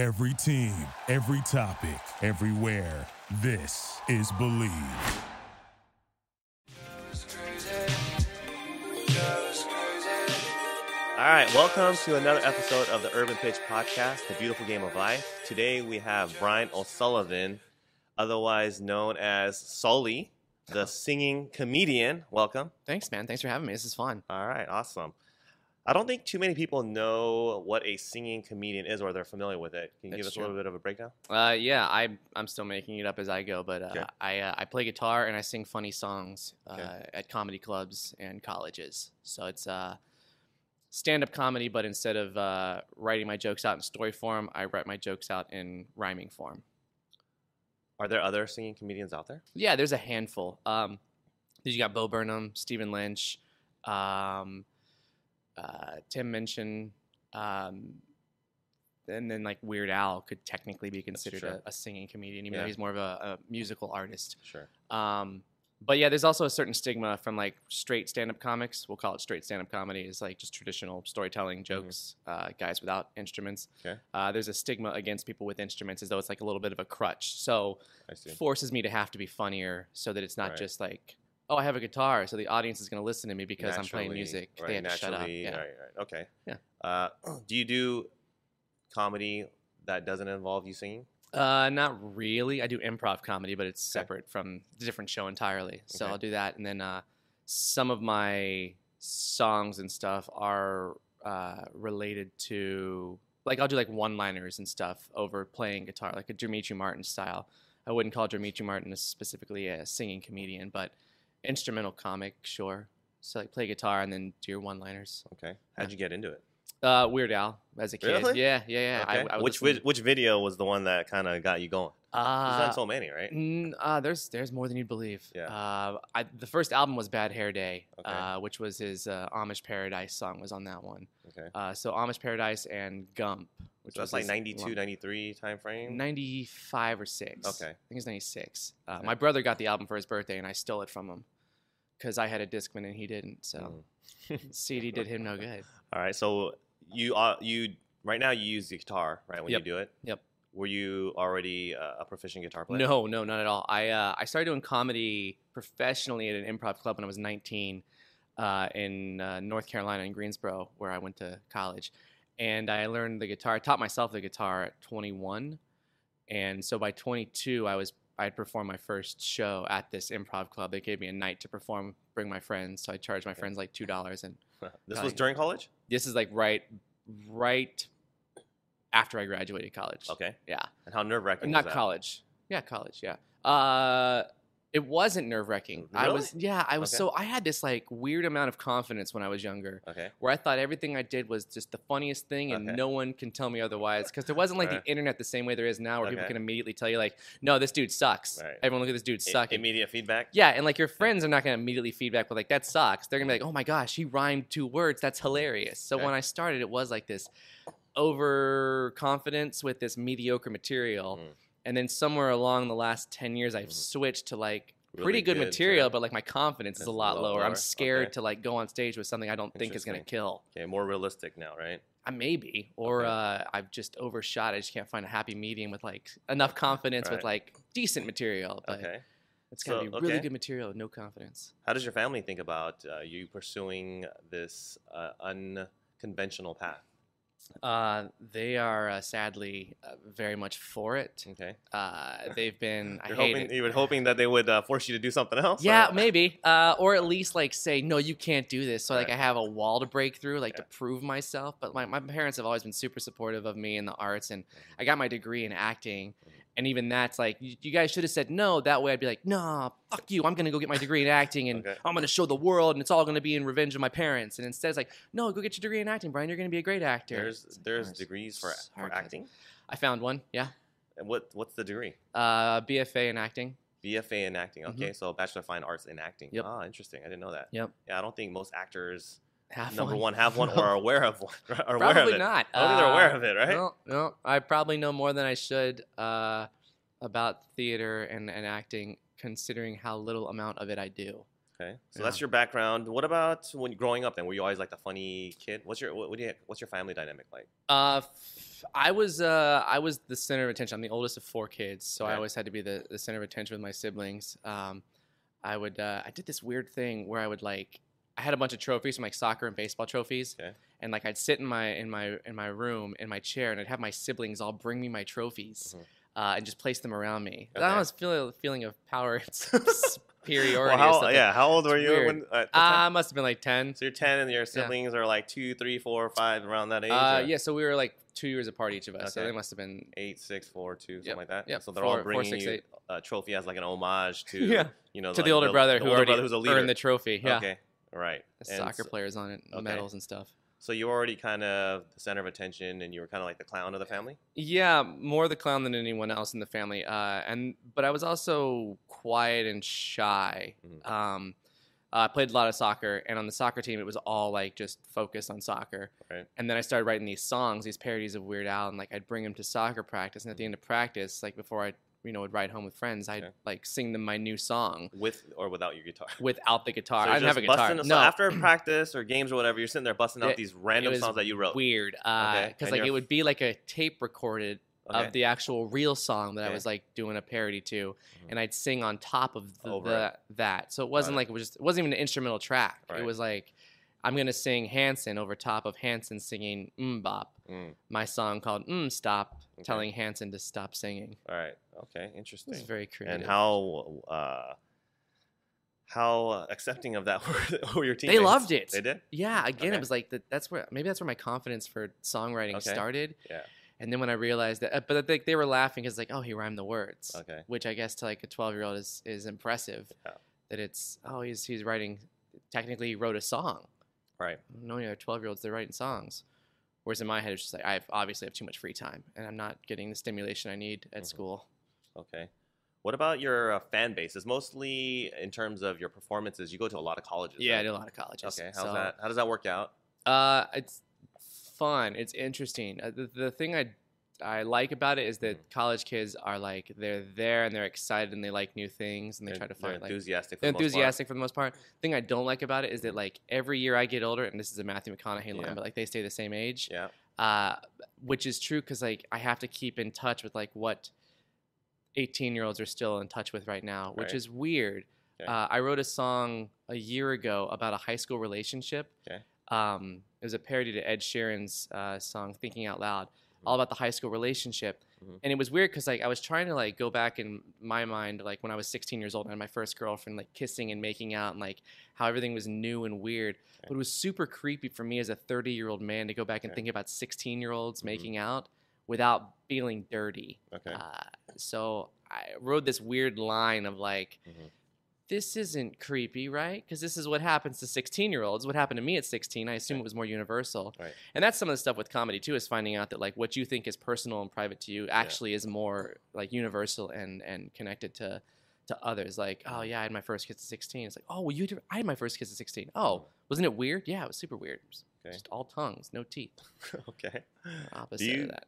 Every team, every topic, everywhere. This is Believe. All right, welcome to another episode of the Urban Pitch Podcast, The Beautiful Game of Life. Today we have Brian O'Sullivan, otherwise known as Sully, the singing comedian. Welcome. Thanks, man. Thanks for having me. This is fun. All right, awesome. I don't think too many people know what a singing comedian is or they're familiar with it. Can you give That's us a little bit of a breakdown? Uh, yeah, I I'm still making it up as I go, but uh, Okay. I uh, I play guitar and I sing funny songs uh, Okay. at comedy clubs and colleges. So it's uh, stand-up comedy, but instead of uh, writing my jokes out in story form, I write my jokes out in rhyming form. Are there other singing comedians out there? Yeah, there's a handful. Um, you got Bo Burnham, Stephen Lynch, um, uh, Tim Minchin, um, and then like Weird Al could technically be considered a, a singing comedian, even Yeah. though he's more of a, a musical artist. Sure. Um, but yeah, there's also a certain stigma from like straight stand-up comics. We'll call it straight stand-up comedy. Is like just traditional storytelling jokes, uh, guys without instruments. Mm-hmm. Okay. Uh, there's a stigma against people with instruments, as though it's like a little bit of a crutch. So forces me to have to be funnier so that it's not Right. just like oh i have a guitar so the audience is going to listen to me because i'm playing music Right, they have to shut up yeah. Right, right. Okay. Yeah. Uh, do you do comedy that doesn't involve you singing? uh not really i do improv comedy but it's Okay. separate from the different show entirely so Okay. i'll do that and then uh some of my songs and stuff are uh related to like i'll do like one liners and stuff over playing guitar like a Demetri Martin style i wouldn't call Demetri Martin a specifically a singing comedian but instrumental comic sure so like play guitar and then do your one liners Okay. How'd you get into it? Uh, Weird Al as a kid. Really? Yeah, yeah, yeah. I, Okay. I would which listen- which video was the one that kind of got you going? There's Uh, not so many, right? mm, uh, there's there's more than you'd believe. Yeah. Uh, I, the first album was Bad Hair Day, Okay. uh, which was his uh, Amish Paradise song was on that one. Okay. Uh, so Amish Paradise and Gump, which So was that's like 92, long- 93 time frame. 95 or six. Okay. I think it's 96. Uh, Okay. My brother got the album for his birthday, and I stole it from him because I had a Discman and he didn't. So Mm. CD did him no good. All right. So you uh, you right now you use the guitar, right? When Yep. you do it. Yep. Were you already uh, a proficient guitar player? No, no, not at all. I uh, I started doing comedy professionally at an improv club when I was 19 uh, in uh, North Carolina in Greensboro, where I went to college, and I learned the guitar. I taught myself the guitar at 21, and so by 22, I was I had performed my first show at this improv club. They gave me a night to perform, bring my friends. So I charged my friends like two dollars, and this was during college. This is like right, right after I graduated college. Okay. Yeah. And how nerve wracking? not college. Yeah, college. Yeah. Uh, it wasn't nerve wracking. I was. Yeah, I was. Okay. So I had this like weird amount of confidence when I was younger, Okay. where I thought everything I did was just the funniest thing, and Okay. no one can tell me otherwise. Because there wasn't like Right. the internet the same way there is now, where people can immediately tell you like, "No, this dude sucks." Right. Everyone look at this dude sucking. immediate feedback. yeah, and like your friends are not to immediately feedback with like that sucks. They're to be like, "Oh my gosh, he rhymed two words. That's hilarious." So Okay. when I started, it was like this overconfidence with this mediocre material. Mm. And then somewhere along the last 10 years I've Mhm. switched to like Really pretty good, good material, to- but like my confidence is a lot lower. lower? I'm scared Okay. to like go on stage with something I don't think is going to kill. Okay, more realistic now, right? I maybe or Okay. uh, I've just overshot. I just can't find a happy medium with like enough confidence with like decent material, but Okay. it's got to So, be really okay. good material with no confidence. How does your family think about uh, you pursuing this uh, unconventional path? Uh, they are uh, sadly uh, very much for it. Okay. Uh, they've been. I You're hate hoping it. you were hoping that they would uh, force you to do something else. Yeah, or- maybe. Uh, or at least like say, no, you can't do this. So like I have a wall to break through, like Yeah. to prove myself. But my, my parents have always been super supportive of me in the arts, and I got my degree in acting. And even that's like, you, guys should have said no. That way I'd be like, nah, fuck you. I'm gonna go get my degree in acting, and Okay. I'm gonna show the world, and it's all gonna be in revenge of my parents. And instead, it's like, no, go get your degree in acting, Brian. You're gonna be a great actor. There's there's hard. degrees for for acting. I found one. Yeah, And what what's the degree? uh, BFA in acting. BFA in acting. Okay, so Bachelor of Fine Arts in acting. Mm-hmm. Yep. Ah, interesting. I didn't know that. Yep. Yeah, I don't think most actors Have number one. one have one or are aware of one. Are aware Probably of it. not. I don't think they're aware Uh, of it, right? No, no. I probably know more than I should uh, about theater and, and acting, considering how little amount of it I do. Okay, so Yeah. that's your background. What about when growing up? Then were you always like the funny kid? What's your what, what do you, what's your family dynamic like? Uh, f- I was uh, I was the center of attention. I'm the oldest of four kids, so I always had to be the, the center of attention with my siblings. Um, I would uh, I did this weird thing where I would like I had a bunch of trophies, from, like soccer and baseball trophies, Okay. and like I'd sit in my in my in my room in my chair, and I'd have my siblings all bring me my trophies. Mhm. Uh, and just place them around me. Okay. I was feeling a feeling of power and superiority. Well, how, yeah, how old were It's you weird. when? Uh, Uh, I must have been like ten. so you're ten, and your siblings are like two, three, four, five, around that age. Uh, yeah, so we were like two years apart each of us. So Okay. they must have been Eight, six, four, two, something Yep, like that. Yeah. So they're four- all four, bringing six, you a trophy as like an homage to Yeah. you know to like the older brother the who older already brother who's a leader. earned the trophy. Yeah, Okay, right. Soccer so- players on it, okay. medals and stuff. So you were already kind of the center of attention, and you were kind of like the clown of the family. Yeah, more the clown than anyone else in the family. Uh, and but I was also quiet and shy. Mhm. Um, I played a lot of soccer, and on the soccer team, it was all like just focused on soccer. Right. And then I started writing these songs, these parodies of Weird Al, and like I'd bring them to soccer practice, and at the end of practice, like before I, you know, would ride home with friends, I'd Okay. like sing them my new song with or without your guitar. without the guitar. So I didn't have a guitar. no, So after practice or games or whatever, you're sitting there busting out It- these random songs that you wrote. weird Okay, because and like it would be like a tape recorded Okay. of the actual real song that I was like doing a parody to, Mhm. and I'd sing on top of the, the that. So it wasn't it. like it was just it wasn't even an instrumental track. Right. It was like I'm gonna sing Hanson over top of Hanson singing Mm Bop, Mm, my song called Mm Stop, Okay. telling Hanson to stop singing. all right. Okay. Interesting. was very creative. and how uh, how accepting of that were, your teens. They loved it. They did. Yeah, again, Okay. it was like that. That's where maybe that's where my confidence for songwriting Okay. started. Yeah. And then when I realized that, uh, but they, they were laughing because like, oh, he rhymed the words. Okay. Which I guess to like a twelve year old is is impressive. Yeah. That it's oh he's he's writing, technically he wrote a song. Right. No other twelve year olds they're writing songs. Whereas in my head it's just like I obviously have too much free time and I'm not getting the stimulation I need at Mhm. school. Okay. What about your uh, fan base? Is mostly in terms of your performances. You go to a lot of colleges. Yeah, I do a lot of colleges. Okay. How's so- that? How does that work out? Uh, it's fun. It's interesting. Uh, the, the thing I I like about it is that Mhm. college kids are like they're there and they're excited and they like new things and they They're- try to find like enthusiastic. For they're the most part. enthusiastic for the most part. thing I don't like about it is that like every year I get older, and this is a Matthew McConaughey line, Yeah. but like they stay the same age. Yeah. Uh, which is true because like I have to keep in touch with like what 18 year olds are still in touch with right now, which Right. is weird. Okay. Uh, I wrote a song a year ago about a high school relationship. Okay. Um, it was a parody to Ed Sheeran's uh, song "Thinking Out Loud,". All about the high school relationship. Mhm. And it was weird because like I was trying to like go back in my mind like when I was 16 years old and my first girlfriend like kissing and making out and like how everything was new and weird. But it was super creepy for me as a 30 year old man to go back and Okay. think about 16 year olds Mhm. making out without feeling dirty. Okay. Uh, so I wrote this weird line of like, Mhm. This isn't creepy, right? Because this is what happens to 16 year olds. What happened to me at 16? I assume Right. it was more universal. Right. And that's some of the stuff with comedy too, is finding out that like what you think is personal and private to you actually is more like universal and and connected to to others. Like, oh yeah, I had my first kiss at 16. It's like, oh, well, you did, I had my first kiss at 16. Oh, wasn't it weird? Yeah, it was super weird. Was Okay. Just all tongues, no teeth. okay. Opposite you- of that.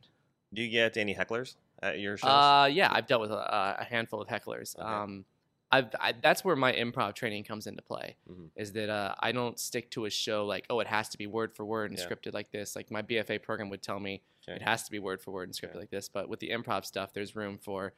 Do you get any hecklers at your shows? Uh, yeah, I've dealt with a, a handful of hecklers. Okay. Um, I've I, that's where my improv training comes into play. Mhm. Is that uh, I don't stick to a show like oh it has to be word for word and Yeah. scripted like this. Like my BFA program would tell me Okay. it has to be word for word and scripted Yeah. like this. But with the improv stuff, there's room for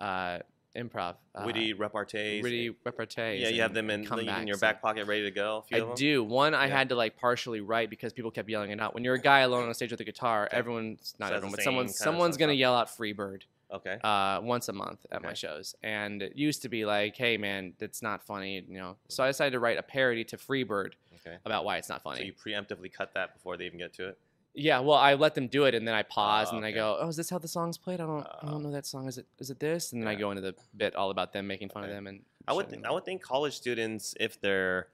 uh, improv. Uh, Witty repartees. witty repartees. Yeah, you have them in, in your back pocket ready to go. A few I do. One I Yeah. had to like partially write because people kept yelling it out. When you're a guy alone on stage with a guitar, Okay. everyone's not So everyone, but someone's someone's gonna yell out "Freebird." Okay. uh, once a month at my shows. And it used to be like, hey, man, that's not funny, you know. So I decided to write a parody to Freebird Okay. about why it's not funny. So you preemptively cut that before they even get to it. yeah, well, I let them do it, and then I pause, Oh, and then okay. I go, oh, is this how the song's played? I don't, I Oh. don't know that song. Is it, is it this? And then I go into the bit all about them making fun Okay. of them. And I would, th- I would think college students, if they're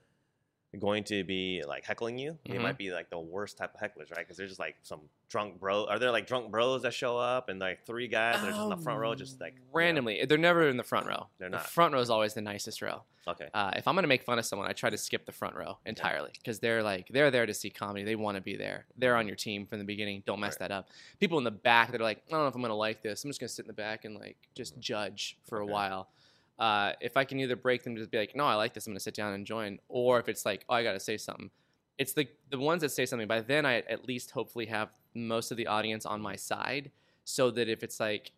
going to be like heckling you, they Mhm. might be like the worst type of hecklers, right? Because they're just like some drunk bro. Are there like drunk bros that show up and like three guys that are just in the front row, just like you know? randomly. They're never in the front row. They're The not. front row is always the nicest row. Okay. Uh, if I'm gonna make fun of someone, I try to skip the front row entirely because they're like they're there to see comedy. They want to be there. They're on your team from the beginning. Don't mess Right. that up. People in the back, that are like, I don't know if I'm gonna like this. I'm just gonna sit in the back and like just judge for Okay. a while. Uh, if I can either break them, just be like, no, I like this, I'm gonna sit down and join, or if it's like, oh, I gotta say something. It's the the ones that say something. By then, I at least hopefully have most of the audience on my side, so that if it's like,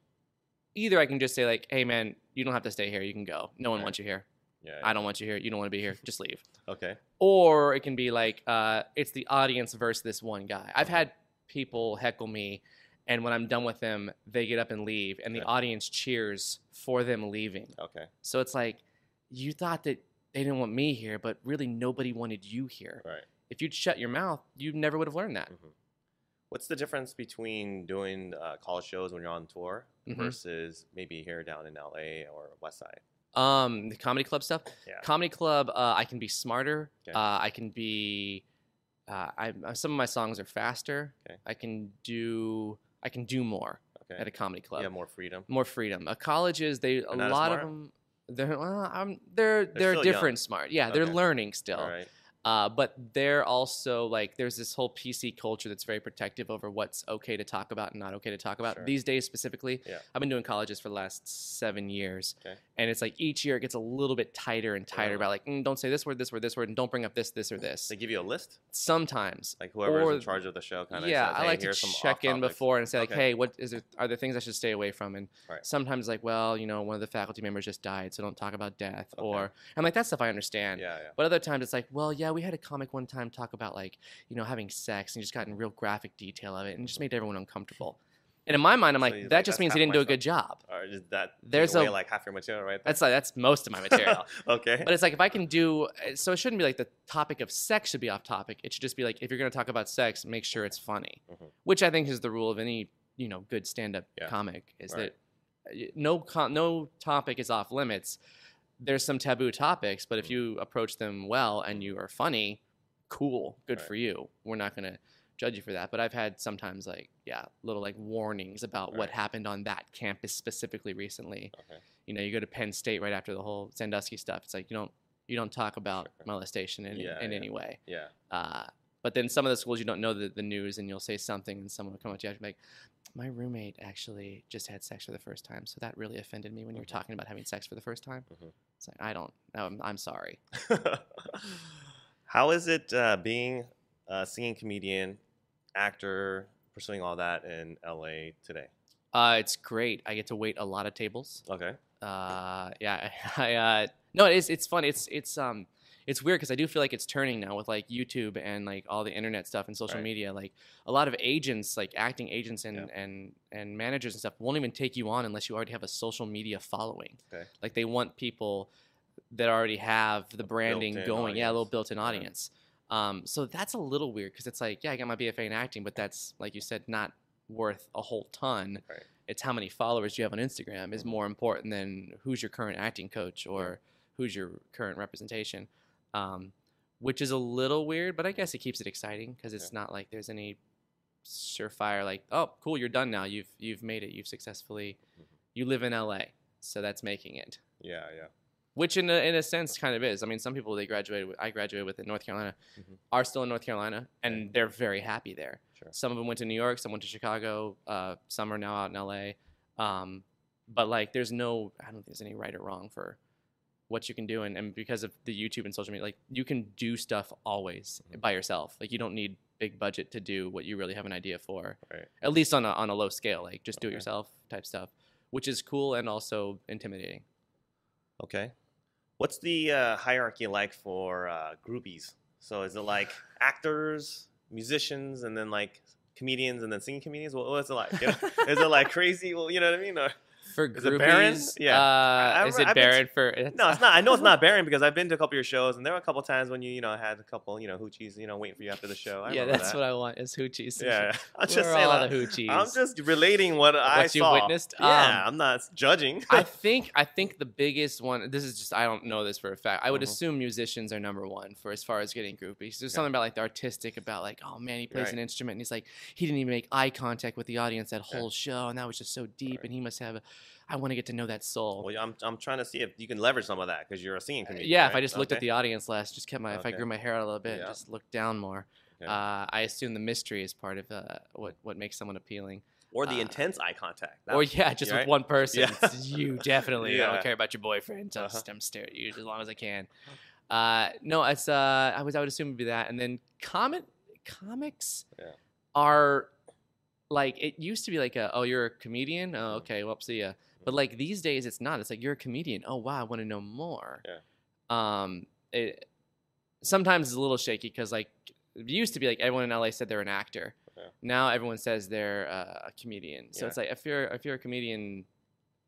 either I can just say like, hey man, you don't have to stay here, you can go. No one Right. wants you here. Yeah. I don't want you here. You don't want to be here. Just leave. Okay. Or it can be like, uh, it's the audience versus this one guy. I've had people heckle me, and when I'm done with them, they get up and leave, and the Yeah. audience cheers for them leaving. Okay. So it's like, you thought that they didn't want me here, but really nobody wanted you here. Right. If you'd shut your mouth, you never would have learned that. Mhm. What's the difference between doing uh, college shows when you're on tour Mhm. versus maybe here down in LA or West Side? Um, the comedy club stuff. Yeah. Comedy club, uh, I can be smarter. Okay. Uh, I can be. Uh, I some of my songs are faster. Okay. I can do. I can do more Okay. at a comedy club. Yeah, more freedom. more freedom. Uh, colleges, they a lot of them. They're well, um, they're they're, young. different smart. Yeah, they're learning still. Right. Uh, but they're also like there's this whole PC culture that's very protective over what's okay to talk about and not okay to talk about Sure. these days specifically. Yeah. I've been doing colleges for the last seven years, Okay. And it's like each year it gets a little bit tighter and tighter about like mm, don't say this word, this word, this word, and don't bring up this, this, or this. They give you a list, Sometimes, like whoever's Or- in charge of the show, kind of. yeah, says, I like to check in before and say like, Okay. hey, what is it? Are there things I should stay away from? And Right. sometimes like, well, you know, one of the faculty members just died, so don't talk about death. Okay. Or and like that stuff I understand. Yeah, yeah. But other times it's like, well, yeah, we had a comic one time talk about like, you know, having sex and just got in real graphic detail of it and just made everyone uncomfortable. And in my mind, I'm So like, that like, just means he didn't do a good job. Or that There's a- like half your material right there? That's like that's most of my material. okay. But it's like if I can do so it shouldn't be like the topic of sex should be off topic. It should just be like if you're gonna talk about sex, make sure it's funny. Mhm. Which I think is the rule of any, you know, good stand up Yeah. comic is Right. that uh, no no topic is off limits. There's some taboo topics, but if Mhm. you approach them well and you are funny, cool, good Right. for you. We're not gonna judge you for that. But I've had sometimes like yeah, little like warnings about what happened on that campus specifically recently okay. you know, you go to Penn State right after the whole Sandusky stuff. It's like you don't you don't talk about Sure. molestation in, Yeah, in yeah. any way. Yeah. Uh, but then some of the schools you don't know the, the news and you'll say something and someone will come up to you and be like, my roommate actually just had sex for the first time, so that really offended me when you were Mhm. talking about having sex for the first time. Mhm. It's like I don't. no, I'm, I'm sorry. How is it uh, being a singing comedian, actor, pursuing all that in LA today? Uh, it's great. I get to wait a lot of tables. Okay. uh yeah i uh no it is it's fun it's it's um it's weird because i do feel like it's turning now with like youtube and like all the internet stuff and social Right. media like a lot of agents like acting agents and Yeah. and and managers and stuff won't even take you on unless you already have a social media following Okay. like they want people that already have the branding going yeah a little built-in Yeah. Um so that's a little weird because it's like yeah i got my bfa in acting but that's like you said not worth a whole ton Right. it's how many followers you have on Instagram is Mhm. more important than who's your current acting coach or who's your current representation. Um, which is a little weird, but I guess it keeps it exciting because it's not like there's any surefire like, oh, cool, you're done now. You've you've made it. You've successfully. Mhm. You live in LA, so that's making it. Yeah, yeah. Which in a, in a sense kind of is. I mean, some people they graduated. With, I graduated with in North Carolina, Mhm. are still in North Carolina, and they're very happy there. Sure. Some of them went to New York, some went to Chicago, uh, some are now out in LA. Um, but like, there's no, I don't think there's any right or wrong for what you can do, and, and because of the YouTube and social media, like you can do stuff always Mhm. by yourself. Like you don't need big budget to do what you really have an idea for, Right. at least on a on a low scale. Like just do it yourself type stuff, which is cool and also intimidating. Okay. What's the uh, hierarchy like for uh, groupies? So is it like actors, musicians, and then like comedians, and then singing comedians? What, what's it like? You know? is it like crazy? Well, you know what I mean? Or, For Is it groupies, Yeah. uh, I've- is it I've been to- barren for? no, it's not. I know it's not barren because I've been to a couple of your shows, and there were a couple of times when you, you know, had a couple, you know, hoochies, you know, waiting for you after the show. I yeah, that's that. what I want is hoochies. Yeah, I'm just saying. all like, the hoochies? I'm just relating what I What you saw. witnessed? Yeah, Um, I'm not judging. I think I think the biggest one. This is just I don't know this for a fact. I would Mhm. assume musicians are number one for as far as getting groupies. There's Yeah. something about like the artistic about like oh man he plays Right. an instrument and he's like he didn't even make eye contact with the audience that Yeah. whole show and that was just so deep Right. and he must have. A, I want to get to know that soul. well, I'm, I'm trying to see if you can leverage some of that because you're a singing Uh, comedian. yeah, if I just looked at the audience less, just kept my if I grew my hair out a little bit, Yeah. just looked down more. Okay. Uh, I assume the mystery is part of uh, what what makes someone appealing. or the Uh, intense eye contact. That- or yeah, just right? with one person. Yeah. It's you definitely. I don't care about your boyfriend. Just Uh-huh. I'm stare at you as long as I can. Uh, no, it's uh, I was I would assume it'd be that, and then comic comics Yeah. are like it used to be like a oh you're a comedian oh okay well see ya but like these days it's not it's like you're a comedian oh wow I want to know more Yeah. um it sometimes it's a little shaky because like it used to be like everyone in LA said they're an actor Yeah. now everyone says they're uh, a comedian so Yeah. it's like if you're if you're a comedian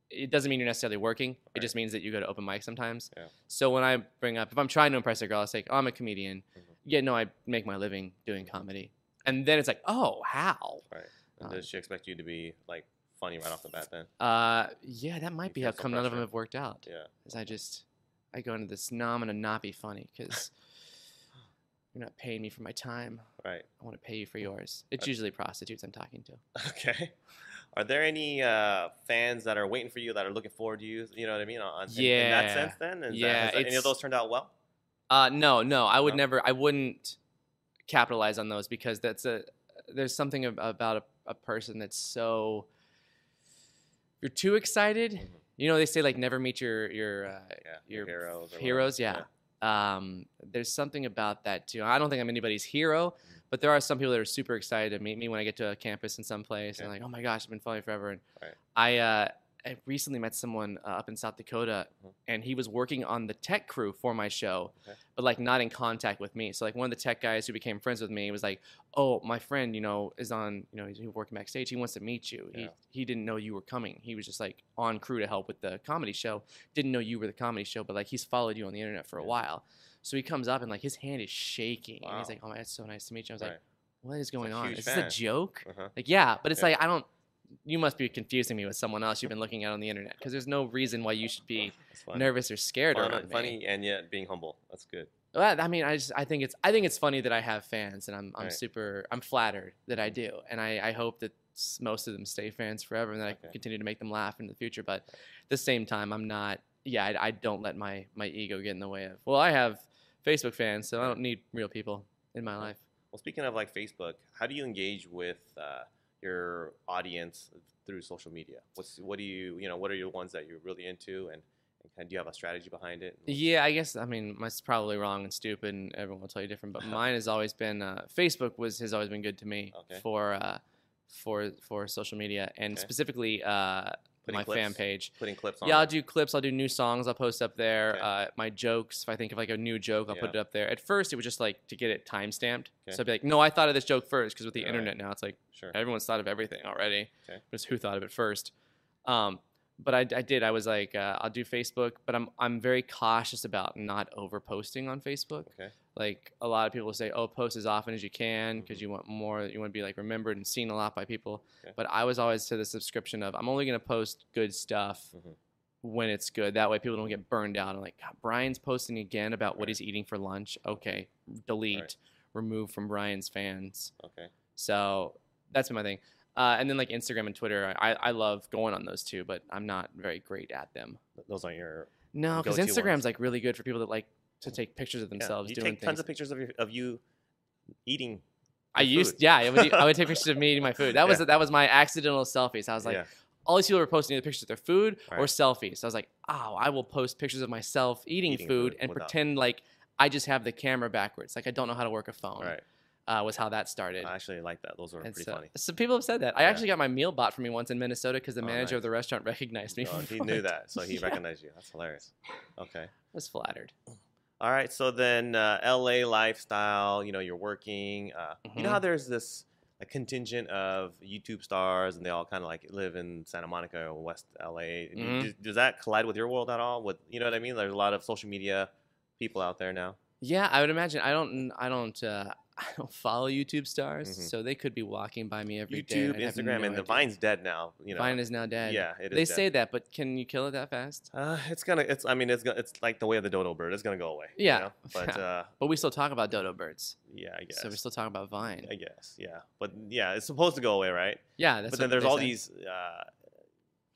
it doesn't mean you're necessarily working it just means that you go to open mic sometimes Yeah. so when I bring up if I'm trying to impress a girl I say oh, I'm a comedian Mhm. yeah no I make my living doing comedy and then it's like oh how Right. And Um, does she expect you to be like funny right off the bat then? Uh, yeah, that might You be how come none of them have worked out. Yeah. Is I just I go into this. No, I'm gonna not be funny because you're not paying me for my time. Right. I want to pay you for yours. It's Okay. usually prostitutes I'm talking to. Okay. Are there any uh, fans that are waiting for you that are looking forward to you? You know what I mean? On, in- in, that sense, then, Is that- Yeah, has that- any of those turned out well? Uh, no, no, I would No? never. I wouldn't capitalize on those because that's a. There's something about a, a person that's so. You're too excited. Mhm. You know they say like never meet your your uh, Yeah. your heroes. heroes yeah. um there's something about that too i don't think i'm anybody's hero but there are some people that are super excited to meet me when i get to a campus in some place and like oh my gosh i've been following forever and Right. i uh I recently met someone uh, up in South Dakota, Mhm. and he was working on the tech crew for my show, Okay. but like not in contact with me. So like one of the tech guys who became friends with me was like, "Oh, my friend, you know, is on, you know, he's working backstage. He wants to meet you. Yeah. He he didn't know you were coming. He was just like on crew to help with the comedy show. Didn't know you were the comedy show, but like he's followed you on the internet for a while. So he comes up and like his hand is shaking, and he's like, "Oh, my, it's so nice to meet you." I was Right. like, "What is going on? Is this a joke?" Uh-huh. Like, yeah, but it's Yeah. like I don't. You must be confusing me with someone else you've been looking at on the internet because there's no reason why you should be nervous or scared Fun- around me. funny and yet being humble. That's good. Well, I mean, I just I think it's I think it's funny that I have fans, and I'm I'm Right. super I'm flattered that I do, and I I hope that most of them stay fans forever, and that I Okay. can continue to make them laugh in the future. But at the same time, I'm not. Yeah, I, I don't let my my ego get in the way of. Well, I have Facebook fans, so I don't need real people in my life. Well, speaking of like Facebook, how do you engage with uh, your audience through social media? What's what do you you know what are your ones that you're really into and, and kind of, do you have a strategy behind it? Yeah, I guess I mean it's probably wrong and stupid, and everyone will tell you different. But mine has always been uh, Facebook was has always been good to me Okay. for uh, for for social media and Okay. specifically uh, Putting my fan page. Putting clips on. Yeah. I'll do clips. I'll do new songs. I'll post up there. Okay. Uh, my jokes. If I think of like a new joke, I'll put it up there. At first, it was just like to get it time stamped. Okay. So I'd be like, no, I thought of this joke first because with the Right. internet now, it's like Sure. everyone's thought of everything already. Okay. It's who thought of it first. Um, but I, I did. I was like, uh, I'll do Facebook, but I'm I'm very cautious about not over posting on Facebook. Okay. Like a lot of people say, oh, post as often as you can because Mhm. you want more. You want to be like remembered and seen a lot by people. Okay. But I was always to the subscription of I'm only going to post good stuff Mhm. when it's good. That way people don't get burned out. I'm like, God, Brian's posting again about what he's eating for lunch. Okay, delete, Right. remove from Brian's fans. Okay. So that's my thing. Uh, and then like Instagram and Twitter, I, I love going on those too, but I'm not very great at them. Those aren't your. No, because Instagram's ones. like really good for people that like to take pictures of themselves Yeah, you doing take things. tons of pictures of, your, of you eating. I used, food. yeah, I would, I would take pictures of me eating my food. That was Yeah. that was my accidental selfies. I was like, yeah. all these people were posting either pictures of their food or selfies. So I was like, oh, I will post pictures of myself eating, Eating food, food and without- pretend like I just have the camera backwards. Like I don't know how to work a phone. Right. Uh, was how that started. I actually like that. Those are And pretty so, funny. so people have said that. I Yeah. actually got my meal bought for me once in Minnesota because the Oh, manager nice. of the restaurant recognized me. Oh, he it. knew that, so he Yeah. recognized you. That's hilarious. Okay. I was flattered. All right. So then, uh, LA lifestyle. You know, you're working. Uh, You know how there's this a contingent of YouTube stars, and they all kind of like live in Santa Monica or West LA. Mhm. Does, does that collide with your world at all? With you know what I mean? There's a lot of social media people out there now. Yeah, I would imagine. I don't. I don't. Uh, I don't follow YouTube stars, Mhm. so they could be walking by me every day. YouTube, and I'd have Instagram, no and the. Vine's dead now. You know. Vine is now dead. Yeah, it is. they dead. say that, but can you kill it that fast? Uh, it's gonna. It's. I mean, it's gonna. It's like the way of the dodo bird. It's gonna go away. you Yeah. know? But uh, But we still talk about dodo birds, yeah, I guess. so we still talk about Vine. I guess. Yeah. But yeah, it's supposed to go away, right? Yeah, that's but then there's all say. these uh,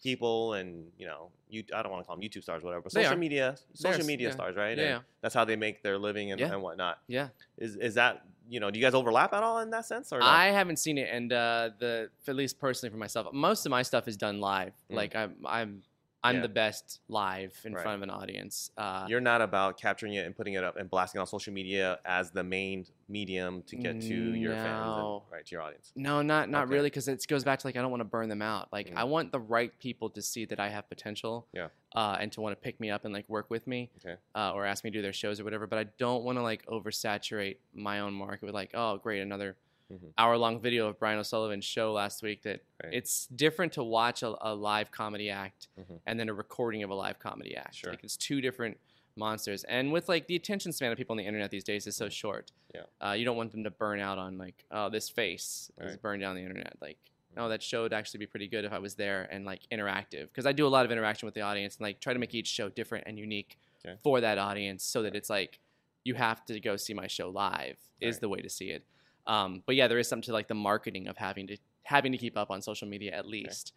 people and you know, you. I don't want to call them YouTube stars, whatever. But They social are. media, social media yeah. stars, right? Yeah, And. That's how they make their living and, Yeah. and whatnot. Yeah. Is is that you know, do you guys overlap at all in that sense, or no? I haven't seen it, and uh, the at least personally for myself, most of my stuff is done live. Mm. Like I'm, I'm, I'm Yeah. the best live in Right. front of an audience. Uh, You're not about capturing it and putting it up and blasting it on social media as the main medium to get to your fans, and, right, to your audience. no, not not Okay. really, because it goes back to like I don't want to burn them out. Like Mm. I want the right people to see that I have potential. Yeah. Uh, and to want to pick me up and like work with me. Okay. Uh, or ask me to do their shows or whatever. But I don't want to like oversaturate my own market with like, oh great, another Mhm. hour long video of Brian O'Sullivan's show last week. That Right. it's different to watch a, a live comedy act Mhm. and then a recording of a live comedy act. Sure. Like it's two different monsters. And with like the attention span of people on the internet these days is so short. Yeah. Uh, you don't want them to burn out on like, oh, this face is burned down the internet. Like, oh, that show would actually be pretty good if I was there and like interactive. Because I do a lot of interaction with the audience and like try to make each show different and unique Okay. for that audience so that it's like you have to go see my show live is Right. the way to see it. Um, but yeah, there is something to like the marketing of having to having to keep up on social media at least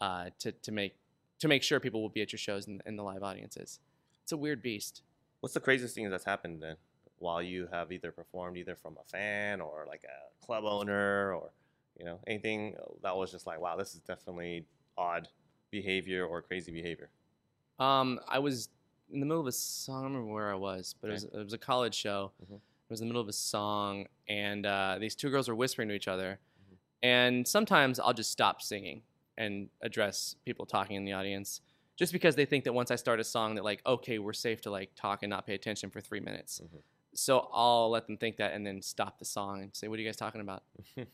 uh, to to make to make sure people will be at your shows and, and the live audiences. It's a weird beast. What's the craziest thing that's happened then while you have either performed either from a fan or like a club owner or you know anything that was just like wow this is definitely odd behavior or crazy behavior Um, I was in the middle of a song. I don't remember where I was, but it, was, it was a college show. Mhm. It was in the middle of a song, and uh, these two girls were whispering to each other. Mhm. And sometimes I'll just stop singing and address people talking in the audience, just because they think that once I start a song, that like, okay, we're safe to like talk and not pay attention for three minutes. Mhm. So I'll let them think that, and then stop the song and say, "What are you guys talking about?"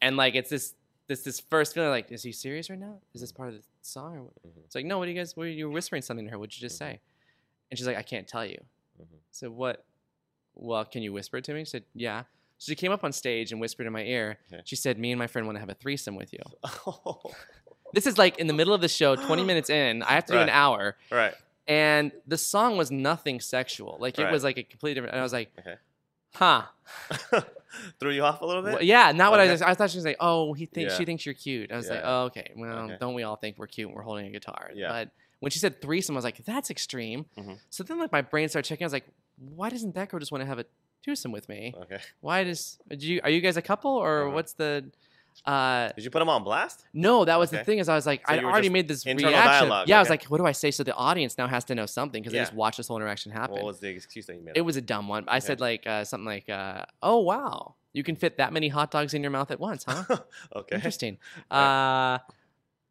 and like, it's this this this first feeling like, is he serious right now? Is this part of the song or what? Mhm. It's like, no, what do you guys? What are you whispering something to her? What'd you just Mhm. say? And she's like, I can't tell you. Mhm. So what? Well, can you whisper it to me? She said, yeah. So she came up on stage and whispered in my ear. Okay. She said, me and my friend want to have a threesome with you. Oh, This is like in the middle of the show, 20 minutes in. I have to do an hour. right And the song was nothing sexual. Like it Right. was like a completely different. And I was like, okay huh. threw you off a little bit Well, yeah, not what I was. I thought she was like, oh, he thinks Yeah. she thinks you're cute. I was like, oh, okay. Well, Okay. don't we all think we're cute when we're holding a guitar? Yeah. But when she said threesome, I was like, that's extreme. Mhm. So then, like, my brain started checking. I was like, why doesn't that girl just want to have a twosome with me? okay Why does? Do you, are you guys a couple or Uh-huh. what's the? Uh, did you put them on blast no, that was the thing. Is I was like, So were already made this reaction. dialogue, Yeah, I was like, what do I say? So the audience now has to know something because they just watched this whole interaction happen. what was the excuse that you made It up? was a dumb one. I Okay. said like uh, something like, uh, "Oh wow, you can fit that many hot dogs in your mouth at once, huh?" okay Interesting. Uh,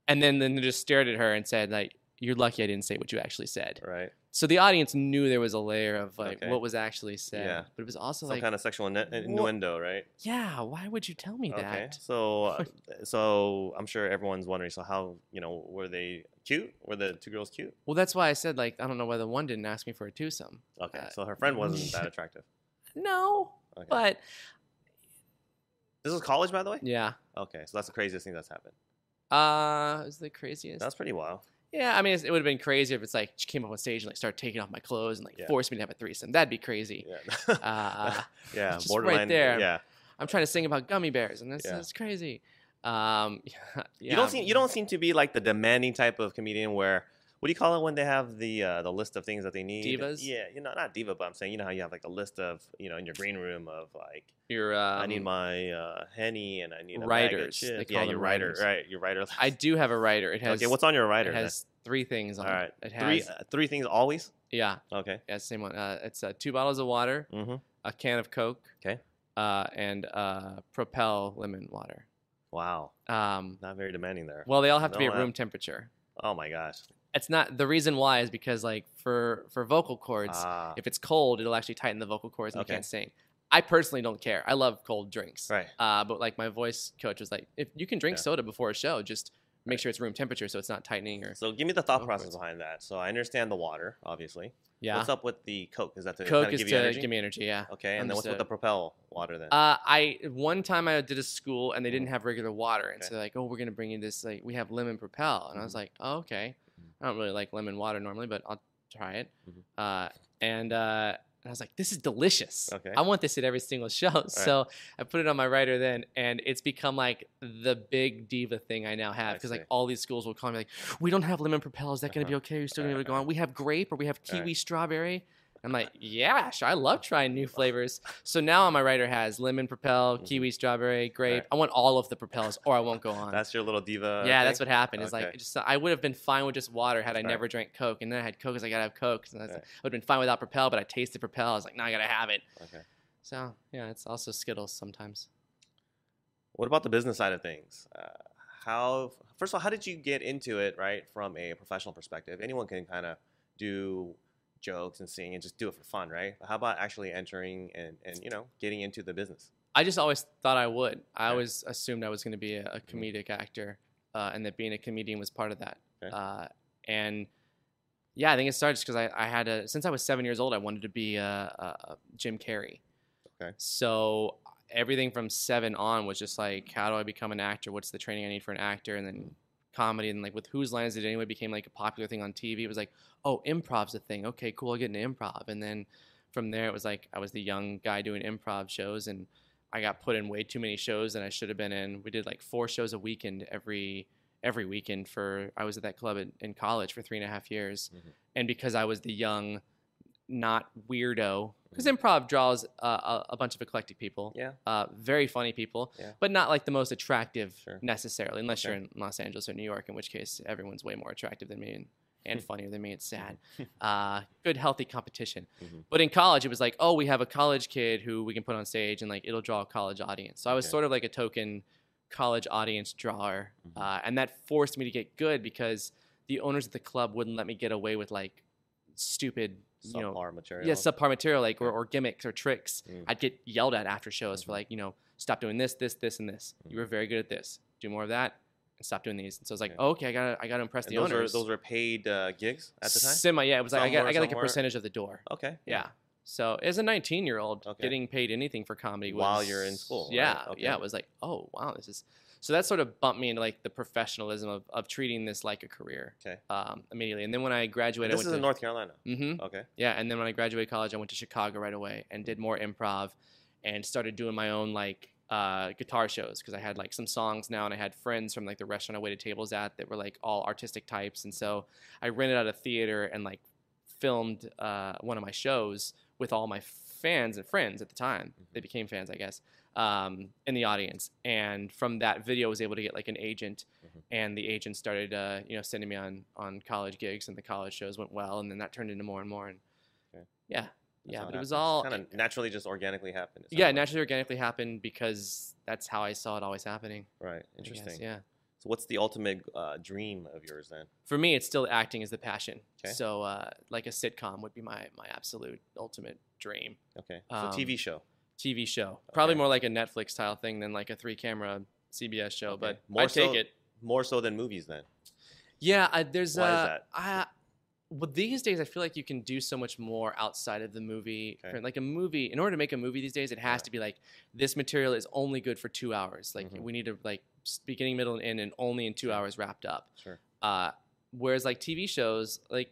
and then then they just stared at her and said like, "You're lucky I didn't say what you actually said." right So the audience knew there was a layer of like Okay. what was actually said, Yeah. but it was also like some like, kind of sexual innu- innuendo right yeah, why would you tell me Okay, that? so uh, so I'm sure everyone's wondering. So how you know were they cute? Were the two girls cute? Well, that's why I said like I don't know whether one didn't ask me for a twosome. Okay, Uh, so her friend wasn't that attractive. No, Okay. but this is college, by the way. yeah. Okay, so that's the craziest thing that's happened. Uh, it was the craziest. That's pretty wild. Yeah, I mean, it's, it would have been crazy if it's like she came up on stage and like started taking off my clothes and like Yeah. forced me to have a threesome. That'd be crazy. Yeah. Uh, yeah. just right there. Yeah. I'm trying to sing about gummy bears, and this Yeah. is crazy. Um, yeah, You don't seem you don't seem to be like the demanding type of comedian where what do you call it when they have the uh, the list of things that they need? Divas? Yeah, you know, not diva, but I'm saying you know how you have like a list of you know in your green room of like You're. Um, I need my uh, henny and I need a writers. Bag of They call yeah, them your writer, writers. right? Your writer. I do have a writer. It has. okay, what's on your writer? It then? has three things on All right, It three has. uh, three things always. Yeah, Okay. yeah, same one. Uh, it's uh, two bottles of water, Mm-hmm. a can of Coke, Okay. uh, and uh, Propel lemon water. Wow, Um, not very demanding there. well, they all have to be at room temperature. oh my gosh. It's not the reason why is because like for for vocal cords, Ah, if it's cold, it'll actually tighten the vocal cords and Okay. you can't sing. I personally don't care. I love cold drinks. right. Uh, but like my voice coach was like, if you can drink Yeah. soda before a show, just make sure it's room temperature so it's not tightening or So give me the thought process it. behind that. So I understand the water, obviously. yeah. What's up with the Coke? Is that to Coke kinda is give to you energy? give me energy. Yeah. Okay, and then what's with the Propel water then? Uh, I one time I did a school and they didn't Mhm. have regular water, and Okay. so they're like, oh, we're gonna bring you this like we have lemon propel, and I was Mhm. like, oh, okay. Mhm. I don't really like lemon water normally, but I'll try it. Mhm. Uh, and uh, I was like, this is delicious. Okay. I want this at every single show. So I put it on my writer then, and it's become like the big diva thing I now have because like all these schools will call me like, we don't have lemon propel. Is that gonna be Uh-huh. okay? Are you still gonna be Right, able to go on? We have grape or we have Right. kiwi strawberry. I'm like, yeah, sure. I love trying new flavors. So now my writer has lemon propel, Mhm. kiwi, strawberry, grape. Right. I want all of the propels, or I won't go on. That's your little diva. yeah, that's what happened. It's like Okay. it just I would have been fine with just water had I Right. never drank Coke, and then I had Coke, 'cause I gotta have Coke. And I Right. like, I would have been fine without Propel, but I tasted Propel. I was like, no, I gotta have it. Okay. So yeah, it's also Skittles sometimes. What about the business side of things? Uh, how first of all, how did you get into it? Right from a professional perspective, anyone can kind of do jokes and sing and just do it for fun, right? But how about actually entering and and you know getting into the business? I just always thought I would. I Okay. always assumed I was going to be a, a comedic actor, uh, and that being a comedian was part of that. Okay. Uh, and yeah, I think it started just because I, I had a since I was seven years old, I wanted to be a, a, a Jim Carrey. Okay. So everything from seven on was just like, how do I become an actor? What's the training I need for an actor? And then comedy and like with Whose Line Is It Anyway became like a popular thing on TV. It was like, oh, improv's a thing. Okay, cool. I'll get into improv. And then from there, it was like I was the young guy doing improv shows, and I got put in way too many shows than I should have been in. We did like four shows a weekend every every weekend for I was at that club in, in college for three and a half years, Mhm. and because I was the young, not weirdo, because Mhm. improv draws uh, a, bunch of eclectic people, Yeah. uh, very funny people, Yeah. but not like the most attractive Sure. necessarily, unless you're in Los Angeles or New York, in which case everyone's way more attractive than me and, and funnier than me. It's sad. Uh, good, healthy competition. Mhm. But in college, it was like, oh, we have a college kid who we can put on stage, and like it'll draw a college audience. So I was Okay. sort of like a token college audience drawer, Mhm. uh, and that forced me to get good because the owners of the club wouldn't let me get away with like stupid, you know, Subpar material. yeah, subpar material like or, or gimmicks or tricks. Mm. I'd get yelled at after shows for Mhm. like, you know, stop doing this, this, this, and this. You were Mhm. very good at this. Do more of that, and stop doing these. And so I was like, Okay. oh, okay, I gotta, I gotta impress And the those owners. were those were paid uh, gigs at the time. Semi, yeah. It was like I got, I got like a percentage of the door. Okay. Yeah. So as a 19 year old, Okay. getting paid anything for comedy was, While you're in school, right? Yeah, Okay. yeah. It was like, oh wow, this is. So that sort of bumped me into like the professionalism of, of treating this like a career. Okay. Um, immediately, and then when I graduated, this I is went in to, North Carolina. Mm-hmm. Okay. Yeah, and then when I graduated college, I went to Chicago right away and did more improv, and started doing my own like uh, guitar shows because I had like some songs now, and I had friends from like the restaurant I waited tables at that were like all artistic types, and so I rented out a theater and like filmed uh, one of my shows with all my fans and friends at the time. They became fans, I guess, um, in the audience, and from that video, I was able to get like an agent, Mhm. and the agent started uh, you know sending me on on college gigs, and the college shows went well, and then that turned into more and more, and Okay. yeah, yeah, but it was all kind of naturally just organically happened. yeah, like. naturally organically happened because that's how I saw it always happening. Right. I guess, Interesting. yeah. So what's the ultimate uh, dream of yours then? For me, it's still acting is the passion. 'Kay. So, uh, like a sitcom would be my my absolute ultimate dream. Okay. So Um, TV show. TV show, probably Okay. more like a Netflix style thing than like a three camera CBS show. Okay. But More I take so- it. More so than movies then. Yeah, I, there's Why is uh, that? I, well, these days I feel like you can do so much more outside of the movie. Okay. Like a movie, in order to make a movie these days, it has Yeah. to be like this material is only good for two hours. Like Mhm. we need to like beginning, middle, and end, and only in two hours wrapped up. Sure. Uh, whereas like TV shows, like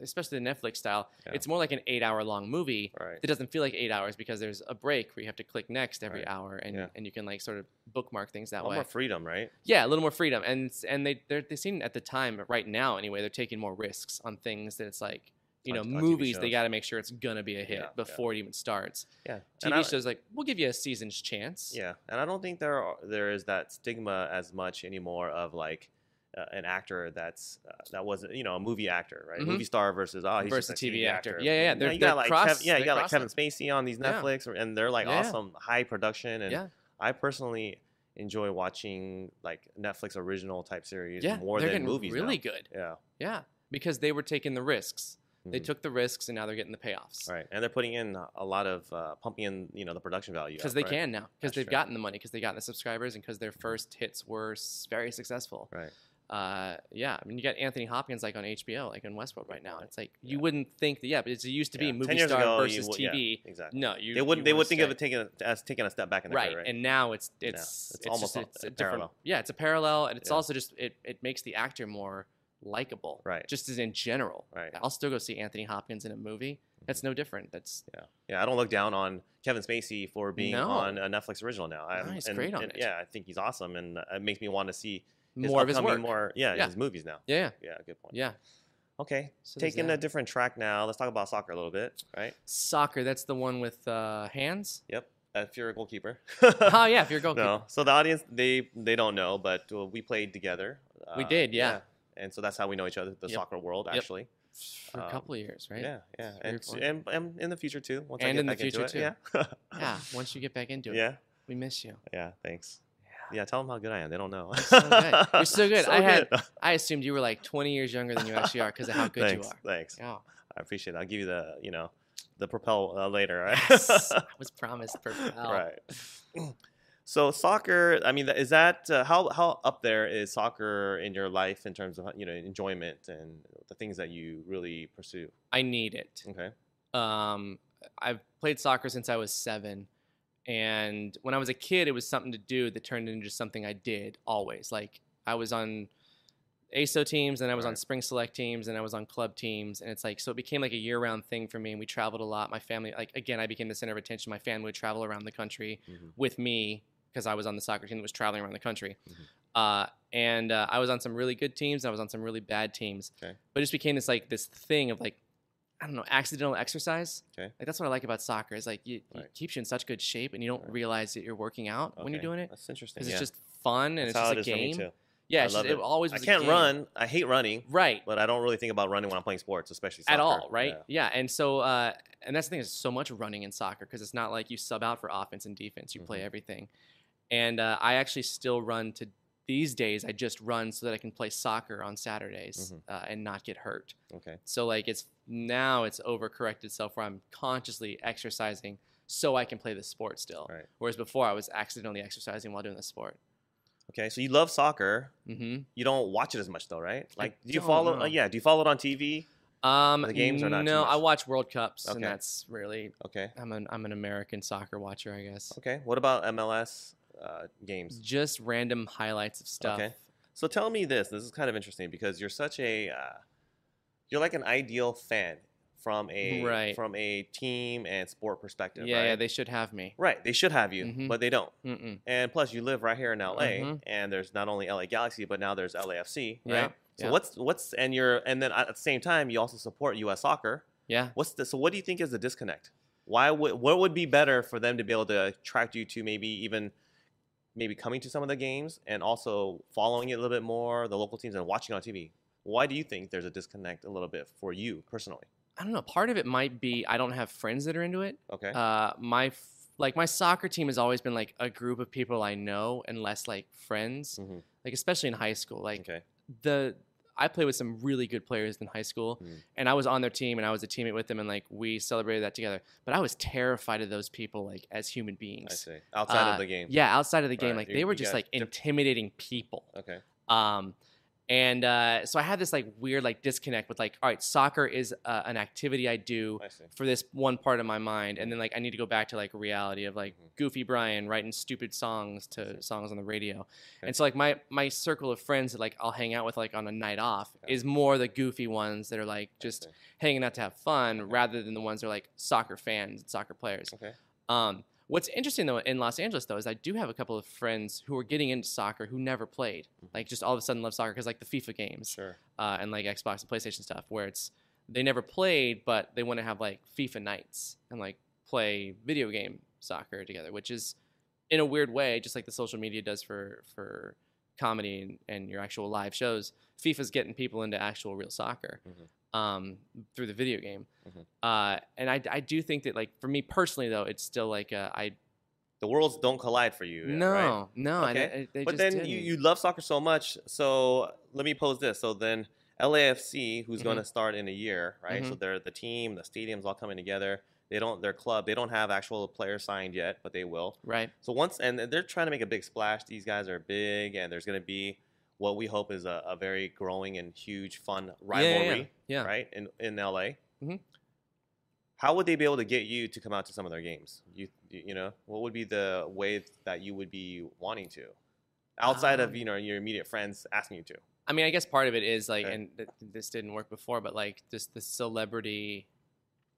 especially the Netflix style, Yeah. it's more like an eight-hour long movie. Right. It doesn't feel like eight hours because there's a break where you have to click next every Right. hour, and, Yeah. and you can like sort of bookmark things A that lot way. more freedom, right? Yeah, a little more freedom, and and they they're, they seem at the time right now anyway they're taking more risks on things that it's like you know On- on movies they got to make sure it's gonna be a hit Yeah, before it even starts. Yeah. TV I- shows like we'll give you a season's chance. Yeah, and I don't think there are, there is that stigma as much anymore of like uh, an actor that's uh, that wasn't you know a movie actor, right? Mhm. Movie star versus oh he's Versus just a TV TV actor. actor. Yeah, yeah, yeah. They're- you they're got like cross- Kev- yeah, you got like. Kevin Spacey on these Yeah. Netflix, and they're like Yeah, yeah. awesome, high production, and yeah, I personally enjoy watching like Netflix original type series yeah. more than movies. really now. good. Yeah, Yeah, because they were taking the risks. They Mhm. took the risks, and now they're getting the payoffs. right, and they're putting in a lot of uh, pumping in you know the production value Because they right? can now, because they've true. gotten the money, because they got the subscribers, and because their first hits were very successful. Right. Uh, yeah, I mean, you got Anthony Hopkins like on HBO, like in Westworld right now. It's like you Yeah. wouldn't think that, yeah, but it's, it used to be Yeah. movie star ago, versus would- yeah, TV. exactly. No, you they wouldn't. They would think of it taking a, as taking a step back in the right, career, right? and now it's it's it's it's, almost just, a- it's a a different parallel. yeah, it's a parallel, and it's also just it it makes the actor more likable, Right. Just as in general, Right. I'll still go see Anthony Hopkins in a movie. That's no different. That's Yeah, yeah. I don't look down on Kevin Spacey for being No. on a Netflix original now. I, No, he's and- great on and, it. Yeah, I think he's awesome, and uh, it makes me want to see more of his work. more yeah, Yeah. his movies now. Yeah, yeah, Yeah, good point. yeah. Okay, So taking a different track now. Let's talk about soccer a little bit, right? Soccer, that's the one with uh, hands. Yep. If you're a goalkeeper. oh yeah, if you're a goalkeeper. No. So the audience, they they don't know, but uh, we played together. We Uh, did, yeah. And so that's how we know each other, the Yep. soccer world, Yep. actually. For a Um, couple of years, right? Yeah, yeah. And, and, and in the future too. Once I And get in the future, it. Yeah. Yeah. Once you get back into it, yeah. we miss you. Yeah. Thanks. Yeah. Tell them how good I am. They don't know. so good. You're so good. I had- good. I assumed you were like 20 years younger than you actually are because of how good thanks. you are. Thanks. Yeah. I appreciate it. I'll give you the, you know, the propel uh, later, right? Yes. I was promised propel. right. So soccer, I mean, is that uh, how how up there is soccer in your life in terms of you know enjoyment and the things that you really pursue? I need it. Okay. Um, I've played soccer since I was seven. And when I was a kid, it was something to do that turned into just something I did always. Like I was on AYSO teams, and I was on spring select teams, and I was on club teams. And it's like, so it became like a year round thing for me. And we traveled a lot. My family, like, again, I became the center of attention. My family would travel around the country Mhm. with me because I was on the soccer team that was traveling around the country. Mhm. Uh, and uh, I was on some really good teams. And I was on some really bad teams. Okay. But it just became this like this thing of like, I don't know, accidental exercise. Okay. Like that's what I like about soccer is like you, Right. it keeps you in such good shape and you don't Right. realize that you're working out when you're doing it That's interesting. because yeah. it's just fun and That's it's just it a is for me game. too. Yeah, I just, it it. always I can't run. I hate running, Right. but I don't really think about running when I'm playing sports, especially soccer. At all, right? Yeah. Yeah. And so, uh, and that's the thing is so much running in soccer because it's not like you sub out for offense and defense. You play Mhm. everything. And uh, I actually still run to these days. I just run so that I can play soccer on Saturdays Mhm. uh, and not get hurt. Okay. So like it's now it's overcorrected itself where I'm consciously exercising so I can play the sport still. Right. Whereas before I was accidentally exercising while doing the sport. Okay. So you love soccer. Mm-hmm. You don't watch it as much though, right? Like, do you follow? Uh, yeah. Do you follow it on TV? Um, The games are not no, I watch World Cups, and Okay. that's really Okay. I'm an I'm an American soccer watcher, I guess. Okay. What about MLS uh, games? Just random highlights of stuff. Okay. So tell me this. This is kind of interesting because you're such a uh, you're like an ideal fan from a Right. from a team and sport perspective. Yeah, right? yeah, they should have me. right. They should have you, Mhm. but they don't. Mm-mm. And plus, you live right here in LA, Mhm. and there's not only LA Galaxy, but now there's LAFC, right? Yeah, So yeah. what's what's and you're and then at the same time, you also support U.S. Soccer. Yeah. What's the so what do you think is the disconnect? Why would what would be better for them to be able to attract you to maybe even maybe coming to some of the games and also following it a little bit more, the local teams and watching on TV? Why do you think there's a disconnect a little bit for you personally? I don't know. Part of it might be I don't have friends that are into it. Okay. Uh, my f- like my soccer team has always been like a group of people I know and less like friends. Mhm. Like especially in high school. Like okay. the I played with some really good players in high school, Mm. and I was on their team and I was a teammate with them, and like we celebrated that together. But I was terrified of those people like as human beings. I see. Outside Uh, of the game. Yeah, outside of the game, Right, like you- they were just like intimidating people. Okay. Um, and uh, so I had this like weird like disconnect with like, all right, soccer is uh, an activity I do I for this one part of my mind, and then like I need to go back to like reality of like Mhm. Goofy Brian writing stupid songs to songs on the radio, Okay. and so like my my circle of friends that like I'll hang out with like on a night off Okay. is more the goofy ones that are like just hanging out to have fun Okay. rather than the ones that are like soccer fans and soccer players. Okay. Um, what's interesting though in Los Angeles though is I do have a couple of friends who are getting into soccer who never played, Mhm. like just all of a sudden love soccer because like the FIFA games Sure. uh, and like Xbox and PlayStation stuff, where it's they never played but they want to have like FIFA nights and like play video game soccer together, which is in a weird way just like the social media does for for comedy and, and your actual live shows. FIFA's getting people into actual real soccer Mhm. Um, through the video game. Mhm. Uh, and I, I do think that like for me personally though, it's still like uh, I The worlds don't collide for you. yet, no right? no Okay. I, they but just then didn't. you, you love soccer so much. So let me pose this. So then LAFC, who's going Mhm. to start in a year, right? So Mm-hmm. they're the team, the stadium's all coming together. They don't, their club, they don't have actual players signed yet, but they will. right So once, and they're trying to make a big splash. These guys are big, and there's going to be what we hope is a, a very growing and huge, fun Yeah, yeah, yeah. rivalry, yeah right? In in LA. Mhm. How would they be able to get you to come out to some of their games? You you know, what would be the way that you would be wanting to, outside of Um, you know your immediate friends asking you to? I mean, I guess part of it is like, Okay. and th- this didn't work before, but like just the celebrity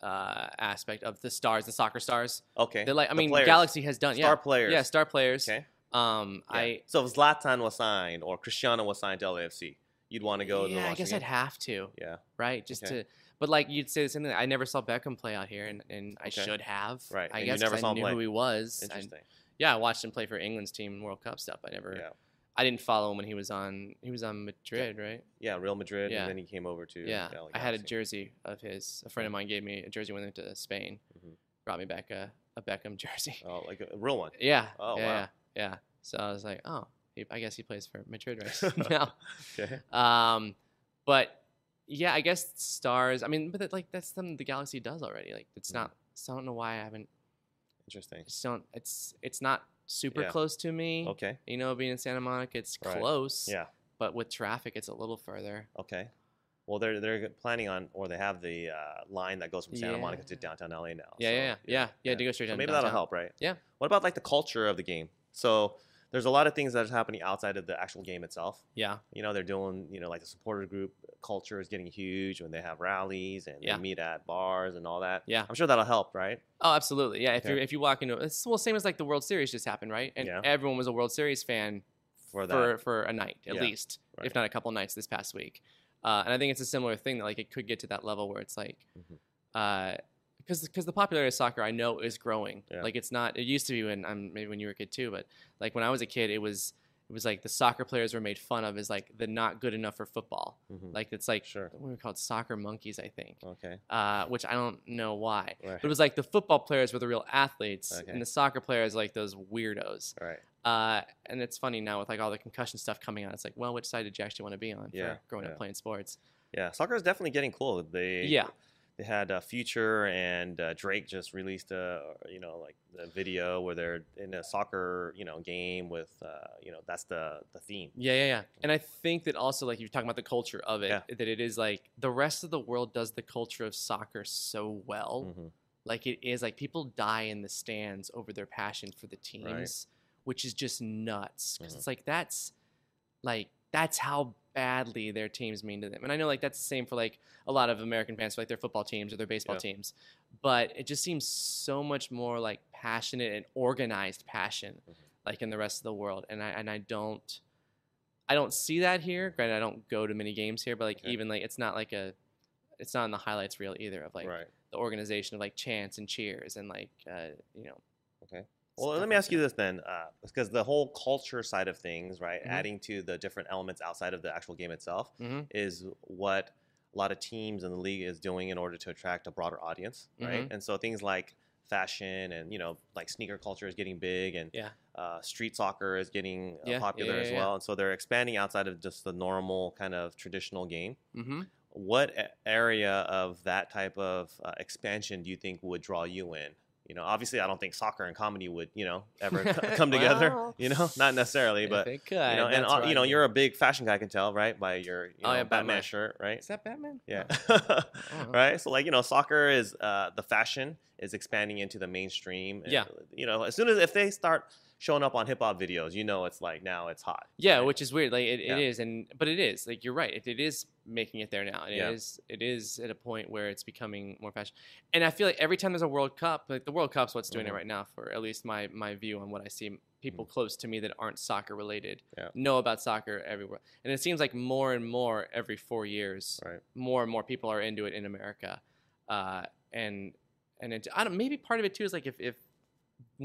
uh, aspect of the stars, the soccer stars. Okay, They're like, I the mean, players. Galaxy has done, star yeah, players. yeah, star players. Okay, Um, Yeah. I so if Zlatan was signed or Cristiano was signed to LAFC, you'd want to go. to yeah, I guess the I'd have to, Yeah. right? Just Okay. to, but like you'd say the same thing. I never saw Beckham play out here, and, and I Okay. should have. Right, I and guess never I him knew play. who he was. I- Interesting. yeah, I watched him play for England's team in World Cup stuff. I never. Yeah. I didn't follow him when he was on. He was on Madrid, right? Yeah, Real Madrid, Yeah. and then he came over to. Yeah, I had a jersey of his. A friend of mine gave me a jersey when I went to Spain. Mhm. Brought me back a, a Beckham jersey. Oh, like a real one. Yeah. Oh, yeah, wow. yeah, yeah. So I was like, oh, he, I guess he plays for Madrid right now. Okay. Um, but yeah, I guess stars. I mean, but that, like that's something the Galaxy does already. Like it's Mhm. not. So I don't know why I haven't. Interesting. Just don't. It's it's not super Yeah. close to me. Okay. You know, being in Santa Monica, it's Right. close. Yeah. But with traffic, it's a little further. Okay. Well, they're they're planning on, or they have the uh, line that goes from Santa Monica to downtown LA now. Yeah, so, yeah, yeah, yeah, yeah. To go straight So down. maybe downtown. that'll help, right? Yeah. What about like the culture of the game? So there's a lot of things that are happening outside of the actual game itself. Yeah. You know, they're doing, you know, like the supporter group culture is getting huge when they have rallies and Yeah. they meet at bars and all that. Yeah. I'm sure that'll help, right? Oh, absolutely. Yeah. If Okay. you if you walk into it's well, same as like the World Series just happened, right? And Yeah. everyone was a World Series fan For that. for for a night at Yeah, least, right. if not a couple nights this past week. Uh, and I think it's a similar thing that like it could get to that level where it's like, Mhm. uh, because because the popularity of soccer I know is growing. Yeah. Like it's not. It used to be when I'm maybe when you were a kid too, but like when I was a kid, it was it was like the soccer players were made fun of as like the not good enough for football. Mhm. Like it's like Sure. we were called soccer monkeys, I think. Okay. Uh, which I don't know why. Right. But it was like the football players were the real athletes, Okay. and the soccer players like those weirdos. Right. Uh, and it's funny now with like all the concussion stuff coming out. It's like, well, which side did you actually want to be on Yeah, for growing yeah. up playing sports? Yeah, soccer is definitely getting cool. They Yeah. They had uh, Future and uh, Drake just released a you know like the video where they're in a soccer you know game with uh, you know that's the the theme. Yeah, yeah, yeah. And I think that also like you're talking about the culture of it, Yeah. that it is like the rest of the world does the culture of soccer so well. Mhm. Like it is like people die in the stands over their passion for the teams, which is just nuts. Because Mhm. it's like that's like that's how badly their teams mean to them. And I know like that's the same for like a lot of American fans for like their football teams or their baseball Yeah. teams. But it just seems so much more like passionate and organized passion Mhm. like in the rest of the world. And I and I don't I don't see that here. Granted, I don't go to many games here, but like Okay. even like it's not like a it's not in the highlights reel either of like right. the organization of like chants and cheers and like uh, you know. Okay. Well, let me ask you this then, uh, because the whole culture side of things, right, Mhm. adding to the different elements outside of the actual game itself, Mhm. is what a lot of teams in the league is doing in order to attract a broader audience, right? Mhm. And so things like fashion and you know like sneaker culture is getting big and Yeah. uh, street soccer is getting uh, Yeah, popular yeah, as well and so they're expanding outside of just the normal kind of traditional game Mm-hmm. what area of that type of uh, expansion do you think would draw you in you know obviously i don't think soccer and comedy would you know ever co- come together Well, you know not necessarily but it could, you know and that's uh, you know you're a big fashion guy i can tell right by your you Oh, yeah, batman Batman. shirt right Is that Batman? yeah. Oh. right. So like you know, soccer is uh, the fashion is expanding into the mainstream. and, Yeah. You know, as soon as if they start showing up on hip hop videos, you know, it's like now it's hot. Yeah, right? which is weird. Like it, Yeah. it is, and but it is like you're right. It, it is making it there now. and Yeah. It is. It is at a point where it's becoming more fashion. And I feel like every time there's a World Cup, like the World Cup's what's doing Mhm. it right now. For at least my my view on what I see, people close to me that aren't soccer related Mm-hmm. Yeah. know about soccer everywhere. And it seems like more and more every four years, right. more and more people are into it in America. Uh, and and it, I don't. Maybe part of it too is like if if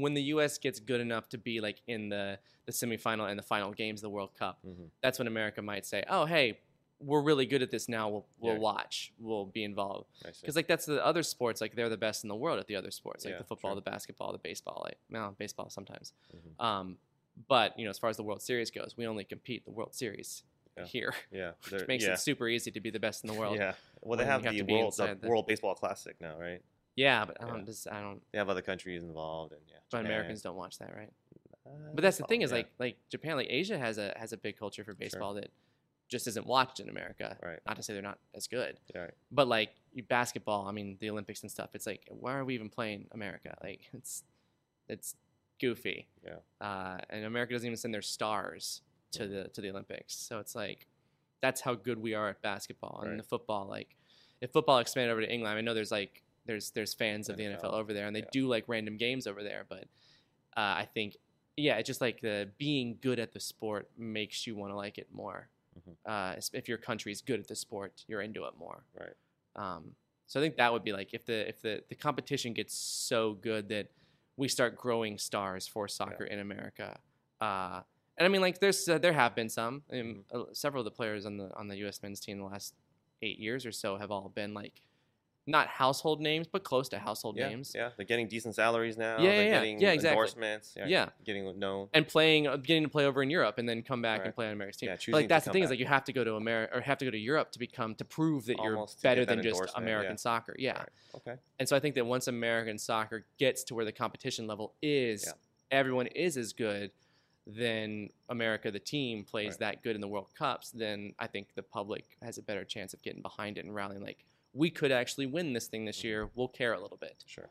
when the U.S. gets good enough to be like in the the semifinal and the final games of the World Cup, hmm that's when America might say, "Oh, hey, we're really good at this now. We'll we'll Yeah. watch. We'll be involved." Because like that's the other sports. Like they're the best in the world at the other sports, like Yeah, the football, true. the basketball, the baseball. Like baseball sometimes. Mhm. Um, but you know, as far as the World Series goes, we only compete the World Series Yeah. here, yeah. which makes it super easy to be the best in the world. Yeah. Well, they have have the world the the- World Baseball Classic now, right? Yeah, but I don't just I don't. They have other countries involved, and yeah. But Japan. Americans don't watch that, right? Uh, But that's the thing is yeah, like like Japan, like Asia has a has a big culture for baseball that just isn't watched in America. Right. Not to say they're not as good, Yeah, right. but like basketball, I mean the Olympics and stuff. It's like why are we even playing America? Like it's it's goofy. Yeah. Uh, and America doesn't even send their stars to Mhm. the to the Olympics. So it's like that's how good we are at basketball and Right. the football. Like if football expanded over to England, I know there's like there's there's fans of the NFL, NFL over there and they yeah. do like random games over there, but uh, I think yeah, it's just like the being good at the sport makes you want to like it more. Uh, if your country is good at the sport, you're into it more. Right. Um, so I think that would be like if the if the the competition gets so good that we start growing stars for soccer in America. Uh, and I mean, like there's uh, there have been some. I mean, uh, several of the players on the on the U.S. men's team the last eight years or so have all been like not household names, but close to household Yeah, names. yeah, they're getting decent salaries now. Yeah, they're yeah, yeah. getting Yeah, exactly. endorsements. Yeah, Yeah. getting known. and playing, uh, getting to play over in Europe, and then come back Right. and play on America's team. Yeah, But, like that's the thing is like you have to go to America or have to go to Europe to become to prove that you're better that than just American soccer. Yeah. Right. Okay. And so I think that once American soccer gets to where the competition level is, everyone is as good, then America, the team, plays Right. that good in the World Cups, then I think the public has a better chance of getting behind it and rallying like, we could actually win this thing this Mm-hmm. year. We'll care a little bit. Sure.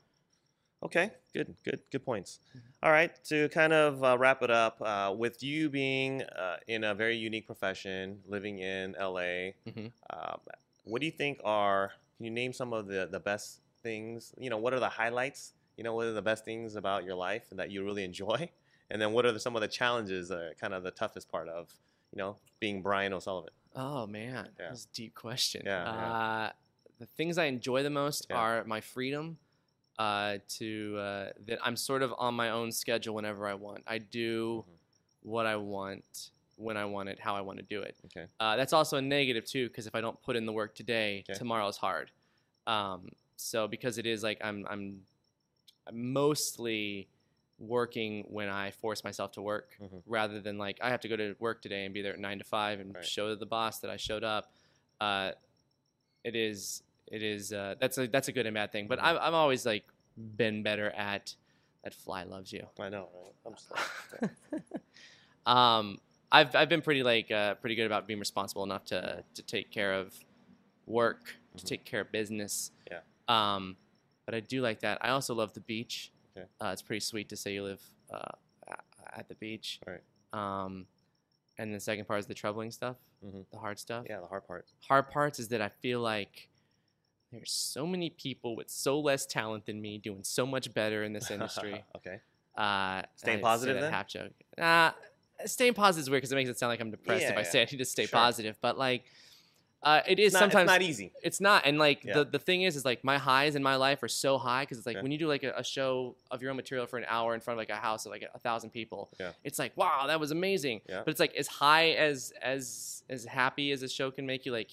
Okay, good, good, good points. Mm-hmm. All right, to kind of uh, wrap it up, uh, with you being uh, in a very unique profession, living in LA, Mhm. um, what do you think are? Can you name some of the the best things? You know, what are the highlights? You know, what are the best things about your life that you really enjoy? And then what are the, some of the challenges? Uh, kind of the toughest part of you know being Brian O'Sullivan. Oh man, Yeah. that's a deep question. Yeah, yeah. The things I enjoy the most Yeah. are my freedom. Uh, to uh, that I'm sort of on my own schedule whenever I want. I do Mhm. what I want when I want it, how I want to do it. Okay. Uh, that's also a negative too, because if I don't put in the work today, Okay. tomorrow's hard. Um, so because it is like I'm, I'm I'm mostly working when I force myself to work, Mhm. rather than like I have to go to work today and be there at nine to five and Right. show the boss that I showed up. Uh, it is it is uh, that's a that's a good and bad thing. But Mhm. I've I've always like been better at at Fly loves you. I know, right? I'm just um, I've I've been pretty like uh, pretty good about being responsible enough to to take care of work, to Mhm. take care of business. Yeah. Um, but I do like that. I also love the beach. Okay. Uh, it's pretty sweet to say you live uh, at the beach. Right. Um, and the second part is the troubling stuff, Mhm. the hard stuff. yeah, the hard part. Hard parts is that I feel like there's so many people with so less talent than me doing so much better in this industry. okay. Uh, Staying positive then? Half joke. Uh, staying positive is weird because it makes it sound like I'm depressed if Yeah, I yeah. say I need to stay Sure. positive. But like, uh, it is It's not, sometimes it's not easy. it's not. And like Yeah. the the thing is, is like my highs in my life are so high because it's like Okay. when you do like a, a show of your own material for an hour in front of like a house of like a, thousand people. Yeah. It's like wow, that was amazing. Yeah. But it's like as high as as as happy as a show can make you, like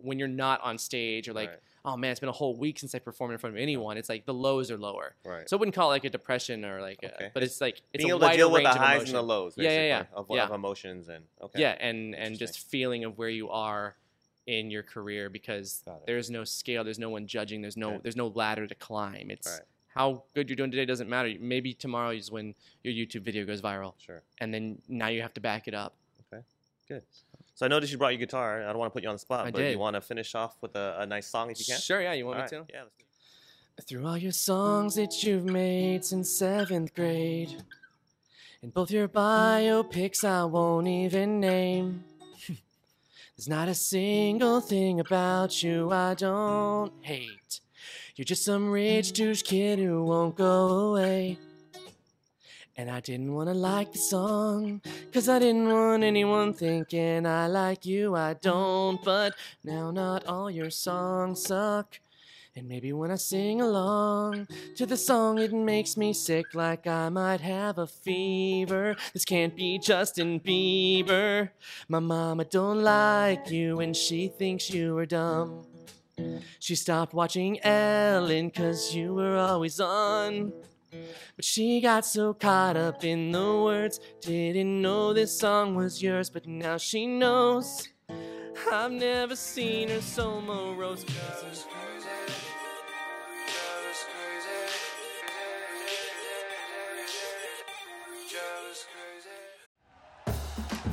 when you're not on stage or like Mm-hmm. Right. Oh man, it's been a whole week since I performed in front of anyone. It's like the lows are lower. Right. So I wouldn't call it like a depression or like, a, Okay. but it's like it's being a able to wider deal with range the highs and the lows, Yeah, yeah, yeah. Of, Yeah. of emotions and okay. Yeah, and and just feeling of where you are in your career because there's no scale, there's no one judging, there's no Okay. there's no ladder to climb. It's Right. how good you're doing today doesn't matter. Maybe tomorrow is when your YouTube video goes viral, Sure. and then now you have to back it up. Okay. Good. So I noticed you brought your guitar. I don't want to put you on the spot, I but did. you want to finish off with a, a nice song if you can? Sure, yeah, you want All me right. to? Yeah. Let's do it. Through all your songs that you've made since seventh grade, and both your biopics I won't even name. There's not a single thing about you I don't hate. You're just some rich douche kid who won't go away. And I didn't wanna like the song, cause I didn't want anyone thinking I like you, I don't. But now not all your songs suck. And maybe when I sing along to the song, it makes me sick like I might have a fever. This can't be Justin Bieber. My mama don't like you and she thinks you are dumb. She stopped watching Ellen cause you were always on. But she got so caught up in the words, didn't know this song was yours, but now she knows. I've never seen her so morose.